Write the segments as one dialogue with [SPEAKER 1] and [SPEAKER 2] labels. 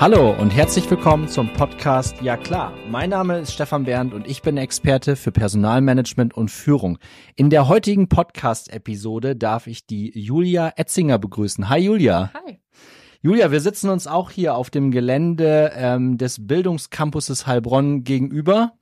[SPEAKER 1] Hallo und herzlich willkommen zum Podcast Ja klar. Mein Name ist Stefan Bernd und ich bin Experte für Personalmanagement und Führung. In der heutigen Podcast-Episode darf ich die Julia Etzinger begrüßen. Hi Julia.
[SPEAKER 2] Hi.
[SPEAKER 1] Julia, wir sitzen uns auch hier auf dem Gelände ähm, des Bildungscampuses Heilbronn gegenüber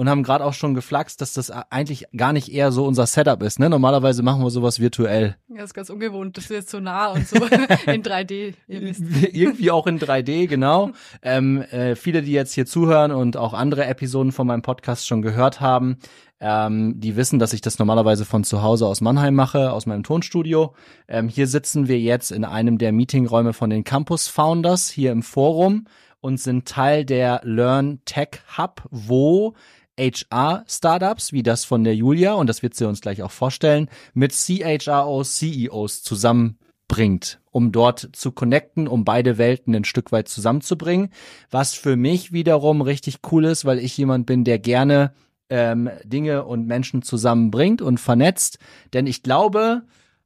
[SPEAKER 1] und haben gerade auch schon geflaxt, dass das eigentlich gar nicht eher so unser Setup ist. Ne? Normalerweise machen wir sowas virtuell.
[SPEAKER 2] Ja, das ist ganz ungewohnt, das ist jetzt so nah und so in 3D. Ihr wisst.
[SPEAKER 1] Irgendwie auch in 3D, genau. Ähm, äh, viele, die jetzt hier zuhören und auch andere Episoden von meinem Podcast schon gehört haben, ähm, die wissen, dass ich das normalerweise von zu Hause aus Mannheim mache, aus meinem Tonstudio. Ähm, hier sitzen wir jetzt in einem der Meetingräume von den Campus Founders hier im Forum und sind Teil der Learn Tech Hub, wo HR-Startups, wie das von der Julia, und das wird sie uns gleich auch vorstellen, mit CHROs, CEOs zusammenbringt, um dort zu connecten, um beide Welten ein Stück weit zusammenzubringen. Was für mich wiederum richtig cool ist, weil ich jemand bin, der gerne ähm, Dinge und Menschen zusammenbringt und vernetzt. Denn ich glaube,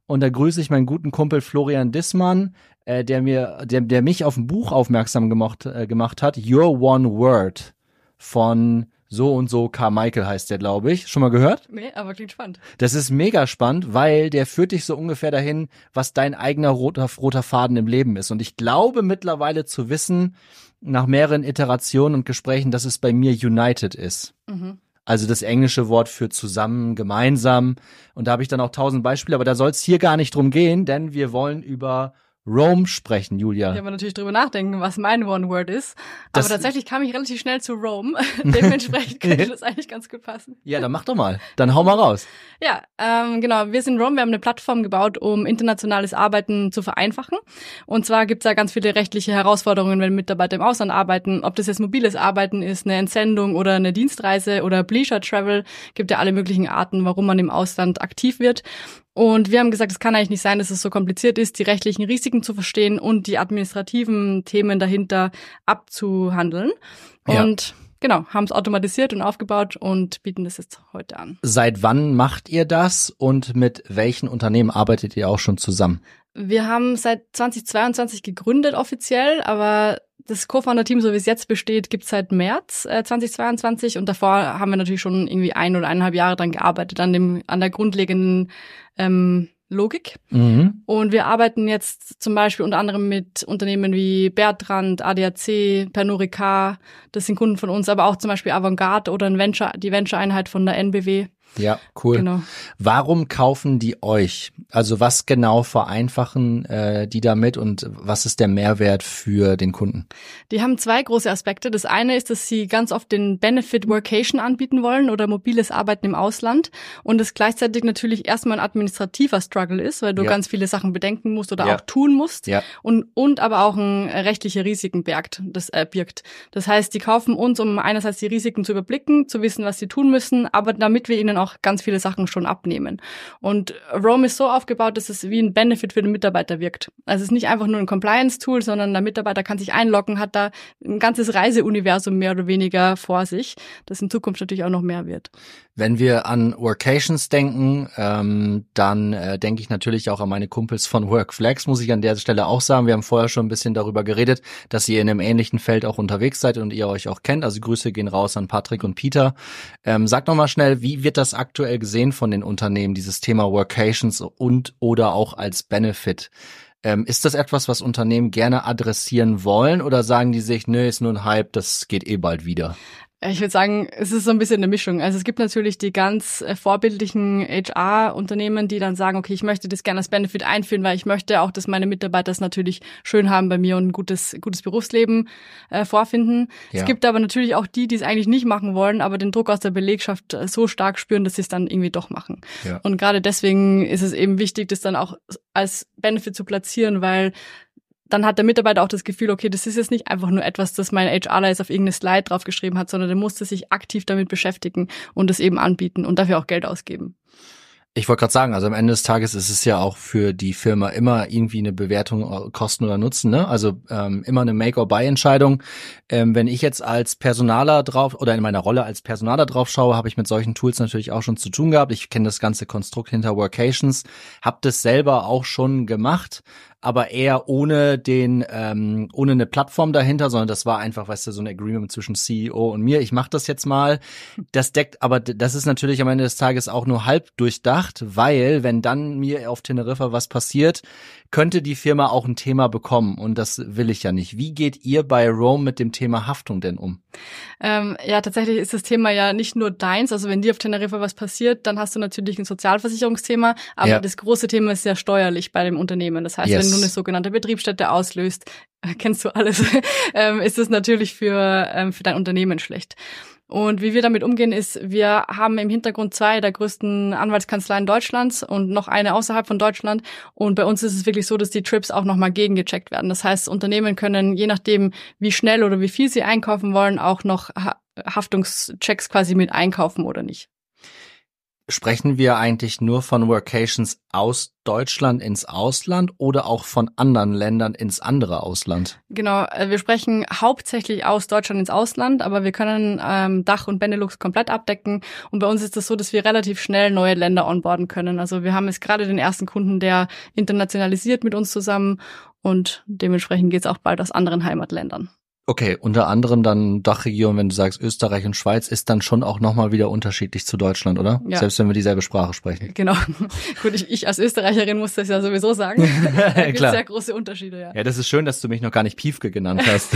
[SPEAKER 1] und da grüße ich meinen guten Kumpel Florian Dissmann, äh, der mir, der, der mich auf ein Buch aufmerksam gemacht, äh, gemacht hat, Your One Word von so und so Carmichael heißt der, glaube ich. Schon mal gehört?
[SPEAKER 2] Nee, aber klingt spannend.
[SPEAKER 1] Das ist mega spannend, weil der führt dich so ungefähr dahin, was dein eigener roter, roter Faden im Leben ist. Und ich glaube mittlerweile zu wissen, nach mehreren Iterationen und Gesprächen, dass es bei mir United ist.
[SPEAKER 2] Mhm.
[SPEAKER 1] Also das englische Wort für zusammen, gemeinsam. Und da habe ich dann auch tausend Beispiele, aber da soll es hier gar nicht drum gehen, denn wir wollen über Rome sprechen, Julia.
[SPEAKER 2] Ich habe natürlich drüber nachdenken, was mein One Word ist.
[SPEAKER 1] Das-
[SPEAKER 2] aber tatsächlich kam ich relativ schnell zu Rome. Dementsprechend könnte das eigentlich ganz gut passen.
[SPEAKER 1] Ja, dann mach doch mal. Dann hau mal raus.
[SPEAKER 2] Ja, ähm, genau. Wir sind Rome. Wir haben eine Plattform gebaut, um internationales Arbeiten zu vereinfachen. Und zwar gibt es da ganz viele rechtliche Herausforderungen, wenn Mitarbeiter im Ausland arbeiten. Ob das jetzt mobiles Arbeiten ist, eine Entsendung oder eine Dienstreise oder Leisure Travel, gibt ja alle möglichen Arten, warum man im Ausland aktiv wird. Und wir haben gesagt, es kann eigentlich nicht sein, dass es so kompliziert ist, die rechtlichen Risiken zu verstehen und die administrativen Themen dahinter abzuhandeln.
[SPEAKER 1] Ja.
[SPEAKER 2] Und genau, haben es automatisiert und aufgebaut und bieten das jetzt heute an.
[SPEAKER 1] Seit wann macht ihr das und mit welchen Unternehmen arbeitet ihr auch schon zusammen?
[SPEAKER 2] Wir haben seit 2022 gegründet offiziell, aber das Co-Founder-Team, so wie es jetzt besteht, gibt es seit März äh, 2022 und davor haben wir natürlich schon irgendwie ein oder eineinhalb Jahre dran gearbeitet, an dem, an der grundlegenden ähm, Logik.
[SPEAKER 1] Mhm.
[SPEAKER 2] Und wir arbeiten jetzt zum Beispiel unter anderem mit Unternehmen wie Bertrand, ADAC, Pernod Ricard, das sind Kunden von uns, aber auch zum Beispiel Avantgarde oder ein Venture, die Venture-Einheit von der NBW.
[SPEAKER 1] Ja, cool.
[SPEAKER 2] Genau.
[SPEAKER 1] Warum kaufen die euch? Also was genau vereinfachen äh, die damit und was ist der Mehrwert für den Kunden?
[SPEAKER 2] Die haben zwei große Aspekte. Das eine ist, dass sie ganz oft den Benefit Workation anbieten wollen oder mobiles Arbeiten im Ausland und es gleichzeitig natürlich erstmal ein administrativer Struggle ist, weil du
[SPEAKER 1] Ja.
[SPEAKER 2] ganz viele Sachen bedenken musst oder
[SPEAKER 1] Ja.
[SPEAKER 2] auch tun musst
[SPEAKER 1] Ja.
[SPEAKER 2] und, und aber auch ein äh, rechtliche Risiken birgt, das äh, birgt. Das heißt, die kaufen uns, um einerseits die Risiken zu überblicken, zu wissen, was sie tun müssen, aber damit wir ihnen auch ganz viele Sachen schon abnehmen. Und Rome ist so aufgebaut, dass es wie ein Benefit für den Mitarbeiter wirkt. Also es ist nicht einfach nur ein Compliance-Tool, sondern der Mitarbeiter kann sich einloggen, hat da ein ganzes Reiseuniversum mehr oder weniger vor sich, das in Zukunft natürlich auch noch mehr wird.
[SPEAKER 1] Wenn wir an Workations denken, ähm, dann äh, denke ich natürlich auch an meine Kumpels von Workflex, muss ich an der Stelle auch sagen. Wir haben vorher schon ein bisschen darüber geredet, dass ihr in einem ähnlichen Feld auch unterwegs seid und ihr euch auch kennt. Also Grüße gehen raus an Patrick und Peter. Ähm, sag noch mal schnell, wie wird das aktuell gesehen von den Unternehmen, dieses Thema Workations und oder auch als Benefit? Ähm, ist das etwas, was Unternehmen gerne adressieren wollen oder sagen die sich, nö, ist nur ein Hype, das geht eh bald wieder?
[SPEAKER 2] Ich würde sagen, es ist so ein bisschen eine Mischung. Also es gibt natürlich die ganz äh, vorbildlichen HR-Unternehmen, die dann sagen, okay, ich möchte das gerne als Benefit einführen, weil ich möchte auch, dass meine Mitarbeiter es natürlich schön haben bei mir und ein gutes, gutes Berufsleben äh, vorfinden.
[SPEAKER 1] Ja.
[SPEAKER 2] Es gibt aber natürlich auch die, die es eigentlich nicht machen wollen, aber den Druck aus der Belegschaft äh, so stark spüren, dass sie es dann irgendwie doch machen.
[SPEAKER 1] Ja.
[SPEAKER 2] Und gerade deswegen ist es eben wichtig, das dann auch als Benefit zu platzieren, weil dann hat der Mitarbeiter auch das Gefühl, okay, das ist jetzt nicht einfach nur etwas, das mein HRler jetzt auf irgendeine Slide draufgeschrieben hat, sondern der musste sich aktiv damit beschäftigen und es eben anbieten und dafür auch Geld ausgeben.
[SPEAKER 1] Ich wollte gerade sagen, also am Ende des Tages ist es ja auch für die Firma immer irgendwie eine Bewertung äh, Kosten oder Nutzen, ne? Also ähm, immer eine Make-or-Buy-Entscheidung. Ähm, wenn ich jetzt als Personaler drauf oder in meiner Rolle als Personaler drauf schaue, habe ich mit solchen Tools natürlich auch schon zu tun gehabt. Ich kenne das ganze Konstrukt hinter Workations, habe das selber auch schon gemacht. Aber eher ohne den, ähm, ohne eine Plattform dahinter, sondern das war einfach, weißt du, so ein Agreement zwischen CEO und mir. Ich mache das jetzt mal. Das deckt, aber das ist natürlich am Ende des Tages auch nur halb durchdacht, weil wenn dann mir auf Teneriffa was passiert, könnte die Firma auch ein Thema bekommen und das will ich ja nicht. Wie geht ihr bei Rome mit dem Thema Haftung denn um?
[SPEAKER 2] Ähm, ja, tatsächlich ist das Thema ja nicht nur deins. Also wenn dir auf Teneriffa was passiert, dann hast du natürlich ein Sozialversicherungsthema, aber ja. das große Thema ist ja steuerlich bei dem Unternehmen. Das heißt, yes. wenn du eine sogenannte Betriebsstätte auslöst, kennst du alles, ähm, ist es natürlich für, ähm, für dein Unternehmen schlecht. Und wie wir damit umgehen, ist, wir haben im Hintergrund zwei der größten Anwaltskanzleien Deutschlands und noch eine außerhalb von Deutschland. Und bei uns ist es wirklich so, dass die Trips auch nochmal gegengecheckt werden. Das heißt, Unternehmen können, je nachdem, wie schnell oder wie viel sie einkaufen wollen, auch noch Haftungschecks quasi mit einkaufen oder nicht.
[SPEAKER 1] Sprechen wir eigentlich nur von Workations aus Deutschland ins Ausland oder auch von anderen Ländern ins andere Ausland?
[SPEAKER 2] Genau, äh, wir sprechen hauptsächlich aus Deutschland ins Ausland, aber wir können ähm, Dach und Benelux komplett abdecken. Und bei uns ist es das so, dass wir relativ schnell neue Länder onboarden können. Also wir haben jetzt gerade den ersten Kunden, der internationalisiert mit uns zusammen und dementsprechend geht es auch bald aus anderen Heimatländern.
[SPEAKER 1] Okay, unter anderem dann Dachregion, wenn du sagst Österreich und Schweiz, ist dann schon auch nochmal wieder unterschiedlich zu Deutschland, oder? Ja. Selbst wenn wir dieselbe Sprache sprechen.
[SPEAKER 2] Genau. Gut, ich, ich als Österreicherin muss das ja sowieso sagen. da gibt sehr große Unterschiede, ja.
[SPEAKER 1] Ja, das ist schön, dass du mich noch gar nicht Piefke genannt hast.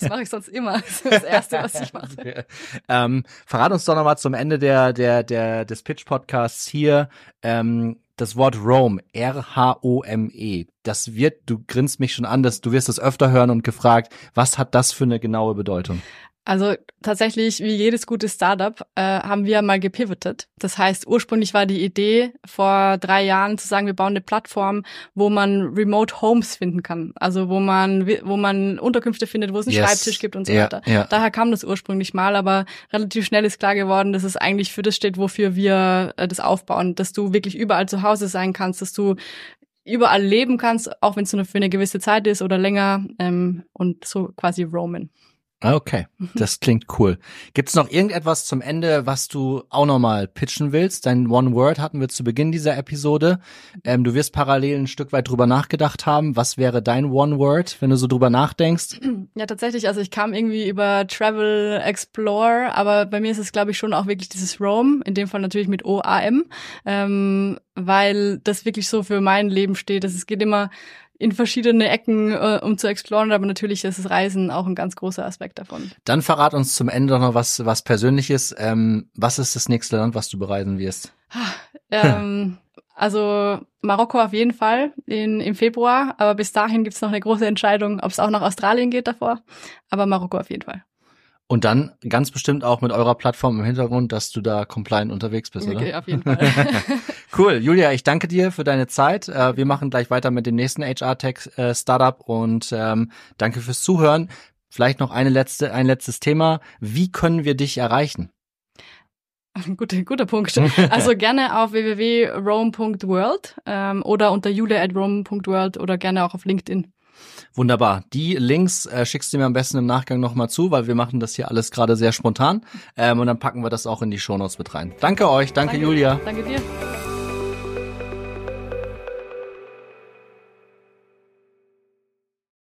[SPEAKER 2] das mache ich sonst immer. Das ist das Erste, was ich mache.
[SPEAKER 1] ähm, verrat uns doch nochmal zum Ende der, der, der, des Pitch-Podcasts hier, ähm, das Wort Rome, R-H-O-M-E, das wird, du grinst mich schon an, dass du wirst es öfter hören und gefragt, was hat das für eine genaue Bedeutung?
[SPEAKER 2] Also tatsächlich, wie jedes gute Startup, äh, haben wir mal gepivotet. Das heißt, ursprünglich war die Idee vor drei Jahren zu sagen, wir bauen eine Plattform, wo man Remote Homes finden kann. Also wo man, wo man Unterkünfte findet, wo es einen yes. Schreibtisch gibt und so ja, weiter. Ja. Daher kam das ursprünglich mal, aber relativ schnell ist klar geworden, dass es eigentlich für das steht, wofür wir äh, das aufbauen, dass du wirklich überall zu Hause sein kannst, dass du überall leben kannst, auch wenn es nur für eine gewisse Zeit ist oder länger ähm, und so quasi roamen.
[SPEAKER 1] Okay, mhm. das klingt cool. Gibt es noch irgendetwas zum Ende, was du auch nochmal pitchen willst? Dein One Word hatten wir zu Beginn dieser Episode. Ähm, du wirst parallel ein Stück weit drüber nachgedacht haben. Was wäre dein One Word, wenn du so drüber nachdenkst?
[SPEAKER 2] Ja, tatsächlich. Also ich kam irgendwie über Travel Explore, aber bei mir ist es, glaube ich, schon auch wirklich dieses Roam, in dem Fall natürlich mit O-A-M, ähm, weil das wirklich so für mein Leben steht. Es geht immer in verschiedene Ecken, äh, um zu exploren, aber natürlich ist das Reisen auch ein ganz großer Aspekt davon.
[SPEAKER 1] Dann verrat uns zum Ende noch was, was Persönliches. Ähm, was ist das nächste Land, was du bereisen wirst?
[SPEAKER 2] ähm, also Marokko auf jeden Fall in, im Februar, aber bis dahin gibt's noch eine große Entscheidung, ob es auch nach Australien geht davor. Aber Marokko auf jeden Fall.
[SPEAKER 1] Und dann ganz bestimmt auch mit eurer Plattform im Hintergrund, dass du da compliant unterwegs bist, oder?
[SPEAKER 2] Okay, auf jeden Fall.
[SPEAKER 1] cool. Julia, ich danke dir für deine Zeit. Äh, wir machen gleich weiter mit dem nächsten HR-Tech-Startup äh, und ähm, danke fürs Zuhören. Vielleicht noch eine letzte, ein letztes Thema. Wie können wir dich erreichen?
[SPEAKER 2] Guter, guter Punkt. Also gerne auf www.rome.world ähm, oder unter julia.rome.world oder gerne auch auf LinkedIn.
[SPEAKER 1] Wunderbar. Die Links äh, schickst du mir am besten im Nachgang nochmal zu, weil wir machen das hier alles gerade sehr spontan. Ähm, und dann packen wir das auch in die Shownotes mit rein. Danke euch, danke, danke Julia.
[SPEAKER 2] Danke dir.